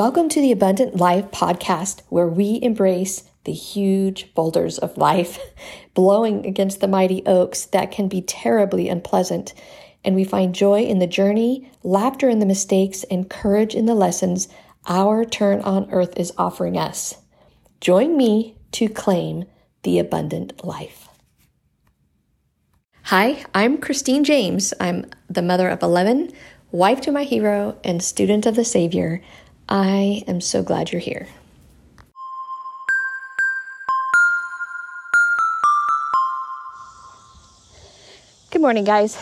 Welcome to the Abundant Life podcast, where we embrace the huge boulders of life, blowing against the mighty oaks that can be terribly unpleasant. And we find joy in the journey, laughter in the mistakes, and courage in the lessons our turn on earth is offering us. Join me to claim the abundant life. Hi, I'm Christine James. I'm the mother of 11, wife to my hero, and student of the Savior. I am so glad you're here. Good morning, guys.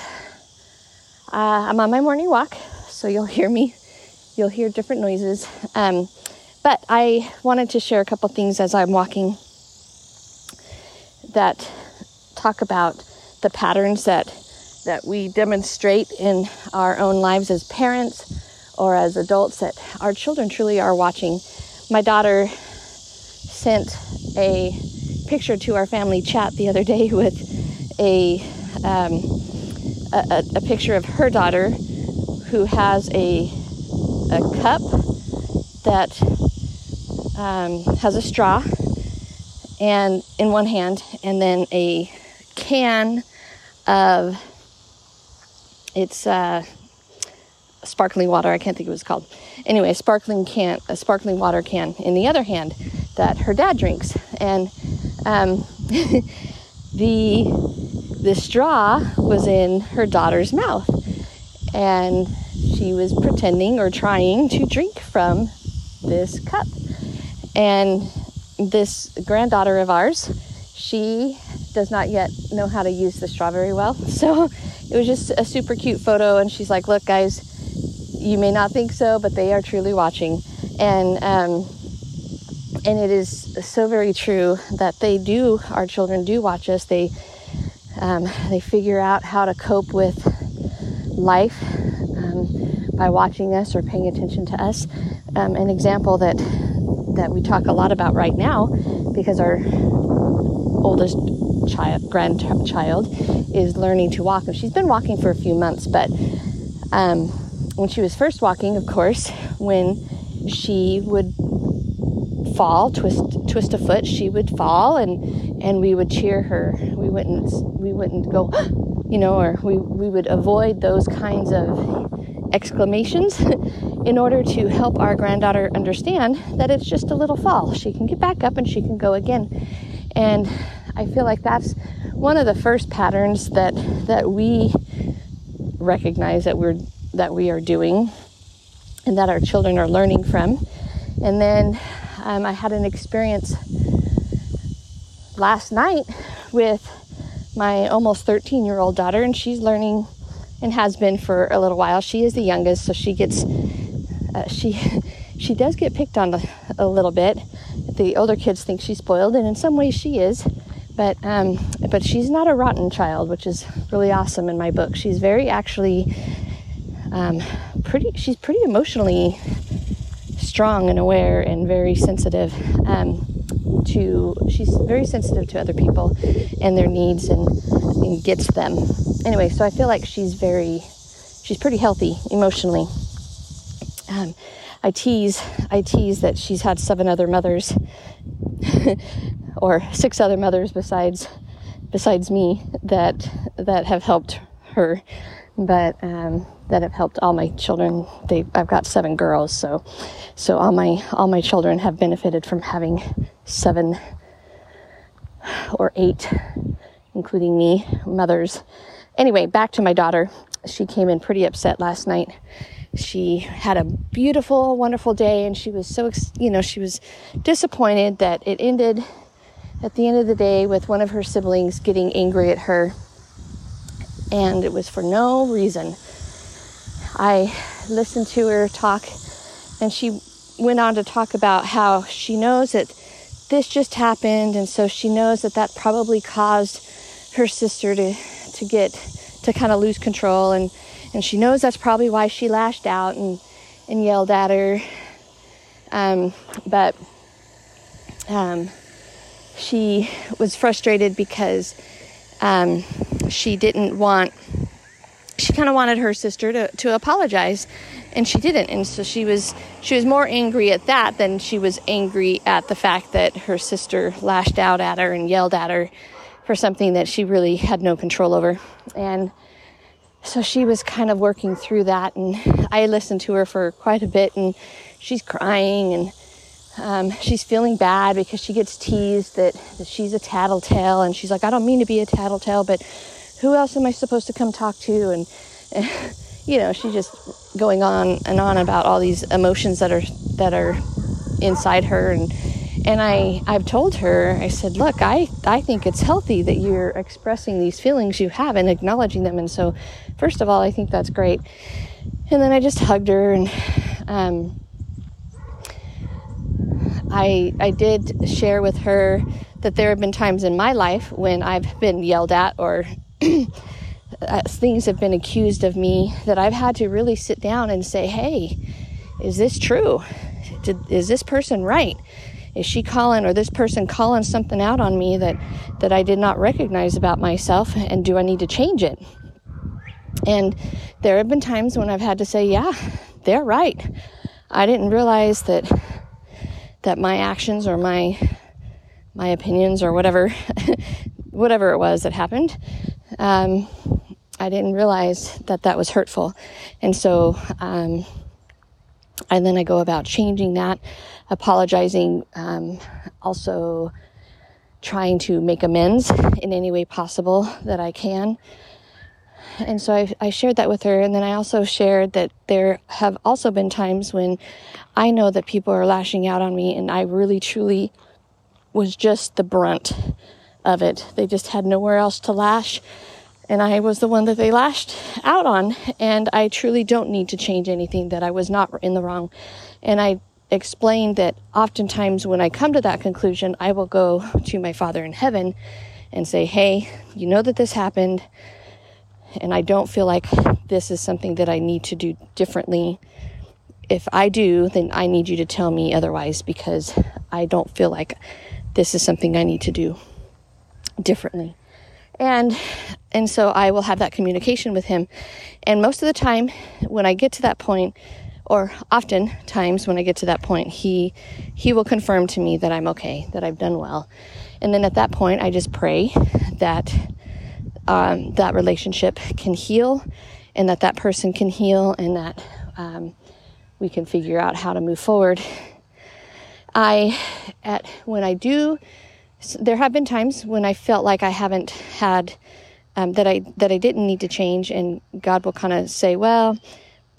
Uh, I'm on my morning walk, so you'll hear me. You'll hear different noises. Um, but I wanted to share a couple things as I'm walking that talk about the patterns that that we demonstrate in our own lives as parents or as adults that our children truly are watching. My daughter sent a picture to our family chat the other day with a, um, a, a picture of her daughter who has a, a cup that um, has a straw and in one hand and then a can of it's uh, sparkling water. I can't think what it's called. Anyway, a sparkling can, a sparkling water can in the other hand that her dad drinks, and um, the the straw was in her daughter's mouth, and she was pretending or trying to drink from this cup, and this granddaughter of ours, she does not yet know how to use the straw very well, so it was just a super cute photo, and she's like, "Look, guys." You may not think so, but they are truly watching. And um, and it is so very true that they do. Our children do watch us. They um, they figure out how to cope with life um, by watching us or paying attention to us. Um, an example that that we talk a lot about right now, because our oldest child, grandchild, is learning to walk, and she's been walking for a few months, but um, when she was first walking, of course, when she would fall, twist twist a foot, she would fall and and we would cheer her. We wouldn't we wouldn't go, you know, or we we would avoid those kinds of exclamations in order to help our granddaughter understand that it's just a little fall. She can get back up and she can go again. And I feel like that's one of the first patterns that that we recognize that we're that we are doing and that our children are learning from. And then um, I had an experience last night with my almost 13 year old daughter, and she's learning and has been for a little while. She is the youngest, so she gets, uh, she, she does get picked on a, a, little bit. The older kids think she's spoiled, and in some ways she is. But um, but she's not a rotten child, which is really awesome in my book. She's very actually um, pretty she's pretty emotionally strong and aware and very sensitive um, to she's very sensitive to other people and their needs and, and gets them. Anyway so i feel like she's very she's pretty healthy emotionally. Um, i tease i tease that she's had seven other mothers or six other mothers besides besides me that that have helped her. But um, that have helped all my children. They, I've got seven girls, so so all my all my children have benefited from having seven or eight, including me, mothers. Anyway, back to my daughter. She came in pretty upset last night. She had a beautiful, wonderful day, and she was so you know she was disappointed that it ended at the end of the day with one of her siblings getting angry at her and it was for no reason. I listened to her talk, and she went on to talk about how she knows that this just happened, and so she knows that that probably caused her sister to to get to kind of lose control, and and she knows that's probably why she lashed out and and yelled at her. Um, but um, she was frustrated because um, she didn't want she kind of wanted her sister to, to apologize and she didn't and so she was she was more angry at that than she was angry at the fact that her sister lashed out at her and yelled at her for something that she really had no control over. And so she was kind of working through that and i listened to her for quite a bit and she's crying and um, she's feeling bad because she gets teased that, that she's a tattletale and she's like i don't mean to be a tattletale but who else am I supposed to come talk to? And, and you know, she's just going on and on about all these emotions that are that are inside her. And and I I've told her I said look I I think it's healthy that you're expressing these feelings. You have and acknowledging them. And so first of all I think that's great. And then I just hugged her and um, I I did share with her that there have been times in my life when I've been yelled at or Uh, things have been accused of me that I've had to really sit down and say, hey, is this true? Did, is this person right? Is she calling or this person calling something out on me that, that I did not recognize about myself? And do I need to change it? And there have been times when I've had to say, yeah, they're right. I didn't realize that that my actions or my my opinions or whatever whatever it was that happened um, I didn't realize that that was hurtful. And so, um, and then I go about changing that, apologizing, um, also trying to make amends in any way possible that I can. And so I, I shared that with her. And then I also shared that there have also been times when I know that people are lashing out on me, and I really truly was just the brunt of it. They just had nowhere else to lash. And I was the one that they lashed out on. And I truly don't need to change anything, that I was not in the wrong. And I explained that oftentimes when I come to that conclusion, I will go to my Father in heaven and say, Hey, you know that this happened. And I don't feel like this is something that I need to do differently. If I do, then I need you to tell me otherwise because I don't feel like this is something I need to do differently. And and so I will have that communication with him. And most of the time when I get to that point or often times when I get to that point, he he will confirm to me that I'm okay, that I've done well. And then at that point, I just pray that um, that relationship can heal, and that that person can heal, and that um, we can figure out how to move forward. I at when I do there have been times when I felt like I haven't had um, that I that I didn't need to change, and God will kind of say, "Well,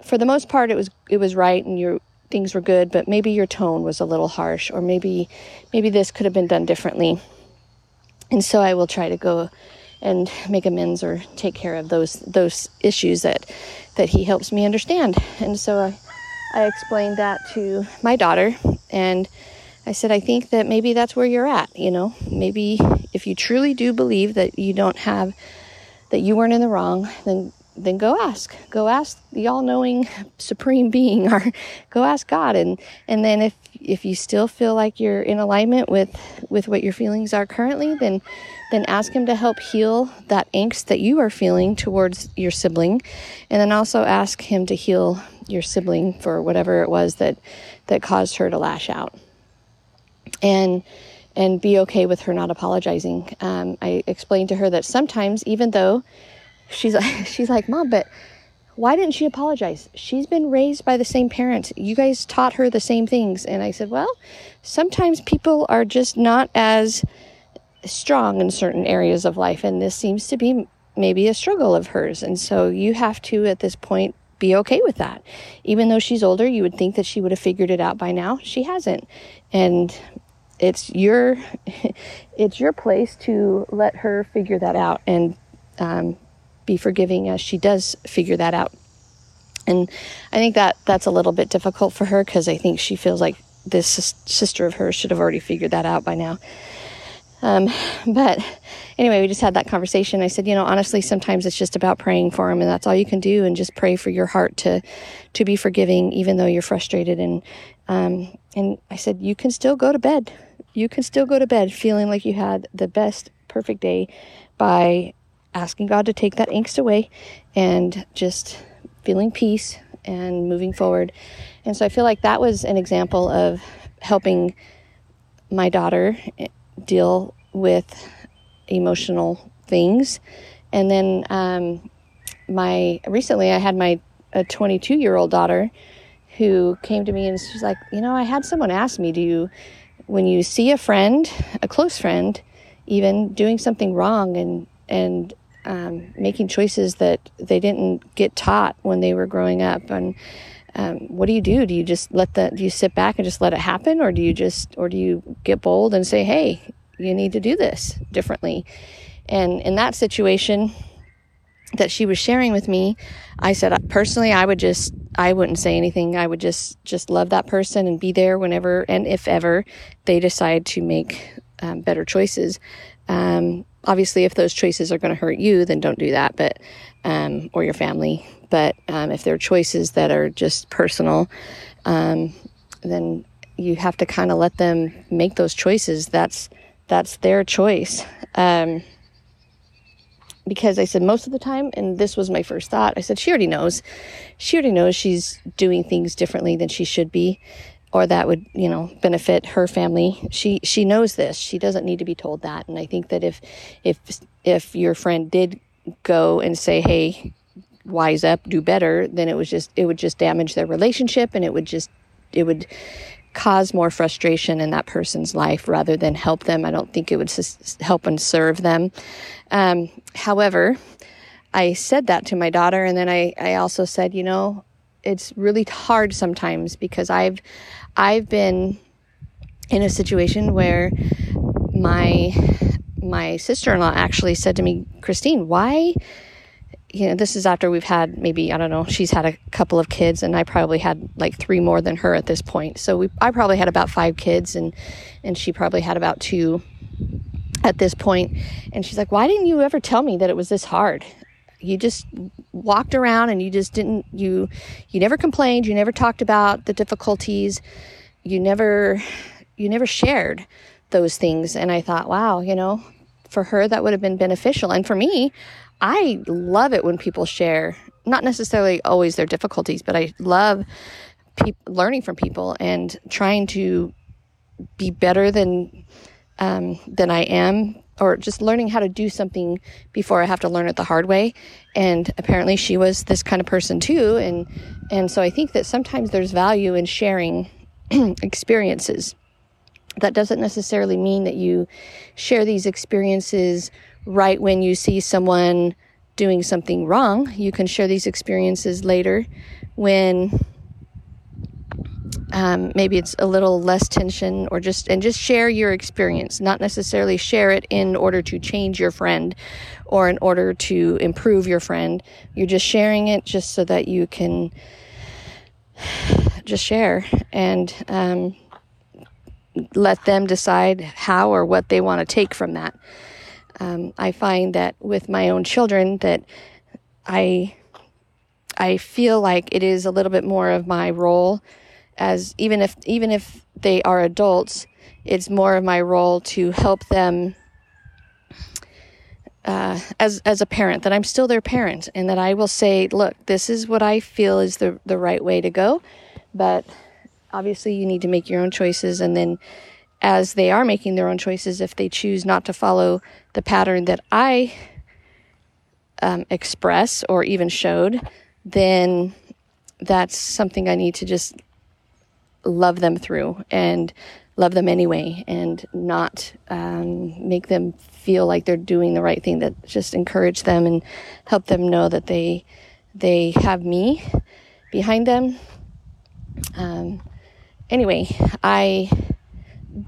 for the most part, it was it was right, and your things were good, but maybe your tone was a little harsh, or maybe maybe this could have been done differently." And so I will try to go and make amends or take care of those those issues that that He helps me understand. And so I I explained that to my daughter and I said, I think that maybe that's where you're at. You know, maybe if you truly do believe that you don't have, that you weren't in the wrong, then then go ask. Go ask the all-knowing supreme being or go ask God and and then if if you still feel like you're in alignment with with what your feelings are currently, then then ask him to help heal that angst that you are feeling towards your sibling and then also ask him to heal your sibling for whatever it was that that caused her to lash out and and be okay with her not apologizing. Um, I explained to her that sometimes, even though she's she's like, Mom, but why didn't she apologize? She's been raised by the same parents. You guys taught her the same things. And I said, Well, sometimes people are just not as strong in certain areas of life, and this seems to be maybe a struggle of hers. And so you have to, at this point, be okay with that. Even though she's older, you would think that she would have figured it out by now. She hasn't. And it's your it's your place to let her figure that out and um, be forgiving as she does figure that out. And I think that that's a little bit difficult for her because I think she feels like this sister of hers should have already figured that out by now. Um, but anyway, we just had that conversation. I said, you know, honestly, sometimes it's just about praying for him, and that's all you can do, and just pray for your heart to to be forgiving, even though you're frustrated. And um, and I said, you can still go to bed you can still go to bed feeling like you had the best, perfect day by asking God to take that angst away and just feeling peace and moving forward. And so I feel like that was an example of helping my daughter deal with emotional things. And then um, my recently I had my a 22 year old daughter who came to me and she's like, you know, I had someone ask me, do you, when you see a friend, a close friend, even doing something wrong and and um, making choices that they didn't get taught when they were growing up, and um, what do you do? Do you just let that? Do you sit back and just let it happen, or do you just, or do you get bold and say, hey, you need to do this differently? And in that situation, that she was sharing with me, I said personally I would just I wouldn't say anything. I would just just love that person and be there whenever and if ever they decide to make um, better choices. Um, obviously, if those choices are going to hurt you, then don't do that. But um, or your family. But um, if they're choices that are just personal, um, then you have to kind of let them make those choices. That's that's their choice. Um, because I said most of the time, and this was my first thought, I said, she already knows. She already knows she's doing things differently than she should be, or that would, you know, benefit her family. She she knows this. She doesn't need to be told that. And I think that if if if your friend did go and say, Hey, wise up, do better, then it was just it would just damage their relationship and it would just it would cause more frustration in that person's life rather than help them. I don't think it would help and serve them. Um, however, I said that to my daughter, and then I, I also said, you know, it's really hard sometimes because I've I've been in a situation where my my sister-in-law actually said to me, Christine, why you know, this is after we've had maybe, I don't know, she's had a couple of kids and I probably had like three more than her at this point. So we, I probably had about five kids and, and she probably had about two at this point. And she's like, why didn't you ever tell me that it was this hard? You just walked around and you just didn't, you, you never complained. You never talked about the difficulties. You never, you never shared those things. And I thought, wow, you know, for her, that would have been beneficial. And for me, I love it when people share, not necessarily always their difficulties, but I love pe- learning from people and trying to be better than um, than I am, or just learning how to do something before I have to learn it the hard way. And apparently, she was this kind of person too, and and so I think that sometimes there's value in sharing experiences. That doesn't necessarily mean that you share these experiences right when you see someone doing something wrong. You can share these experiences later when um, maybe it's a little less tension or just and just share your experience not necessarily share it in order to change your friend or in order to improve your friend you're just sharing it just so that you can just share and um, let them decide how or what they want to take from that. Um, I find that with my own children that I I feel like it is a little bit more of my role as even if even if they are adults, it's more of my role to help them uh, as as a parent that I'm still their parent and that I will say, look, this is what I feel is the the right way to go, but obviously you need to make your own choices and then as they are making their own choices, if they choose not to follow the pattern that I um, express or even showed, then that's something I need to just love them through and love them anyway and not um, make them feel like they're doing the right thing that just encourage them and help them know that they they have me behind them. Um, anyway i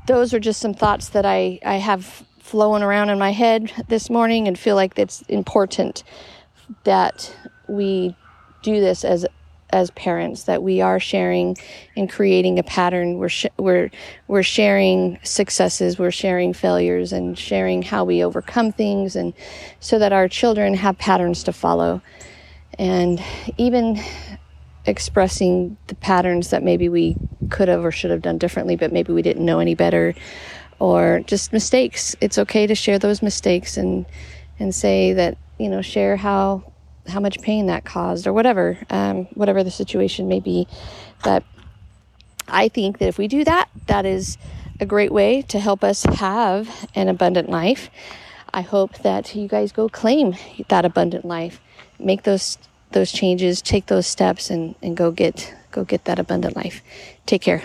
those are just some thoughts that I, I have flowing around in my head this morning and feel like it's important that we do this as as parents that we are sharing and creating a pattern. We're sh- we're we're sharing successes we're sharing failures and sharing how we overcome things and so that our children have patterns to follow. And even expressing the patterns that maybe we could have or should have done differently, but maybe we didn't know any better, or just mistakes. It's okay to share those mistakes and and say that you know, share how how much pain that caused or whatever, um, whatever the situation may be. But I think that if we do that, that is a great way to help us have an abundant life. I hope that you guys go claim that abundant life, make those those changes, take those steps, and, and go get go get that abundant life. Take care.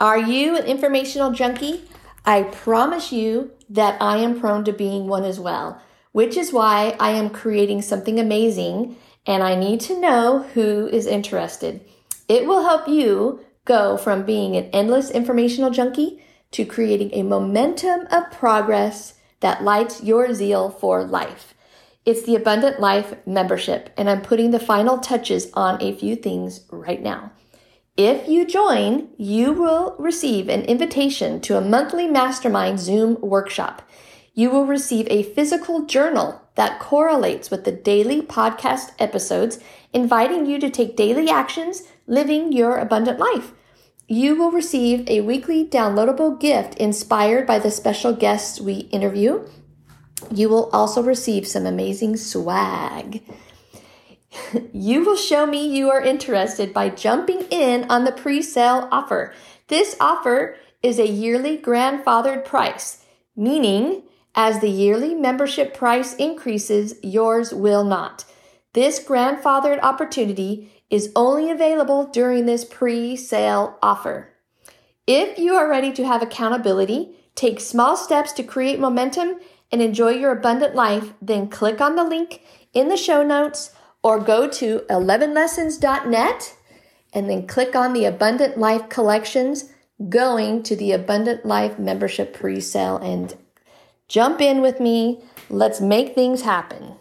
Are you an informational junkie? I promise you that I am prone to being one as well, which is why I am creating something amazing and I need to know who is interested. It will help you go from being an endless informational junkie to creating a momentum of progress that lights your zeal for life. It's the Abundant Life membership, and I'm putting the final touches on a few things right now. If you join, you will receive an invitation to a monthly mastermind Zoom workshop. You will receive a physical journal that correlates with the daily podcast episodes, inviting you to take daily actions living your abundant life. You will receive a weekly downloadable gift inspired by the special guests we interview. You will also receive some amazing swag. you will show me you are interested by jumping in on the pre sale offer. This offer is a yearly grandfathered price, meaning as the yearly membership price increases, yours will not. This grandfathered opportunity is only available during this pre sale offer. If you are ready to have accountability, take small steps to create momentum, and enjoy your abundant life, then click on the link in the show notes or go to 11lessons.net and then click on the Abundant Life collections going to the Abundant Life membership pre-sale and jump in with me. Let's make things happen.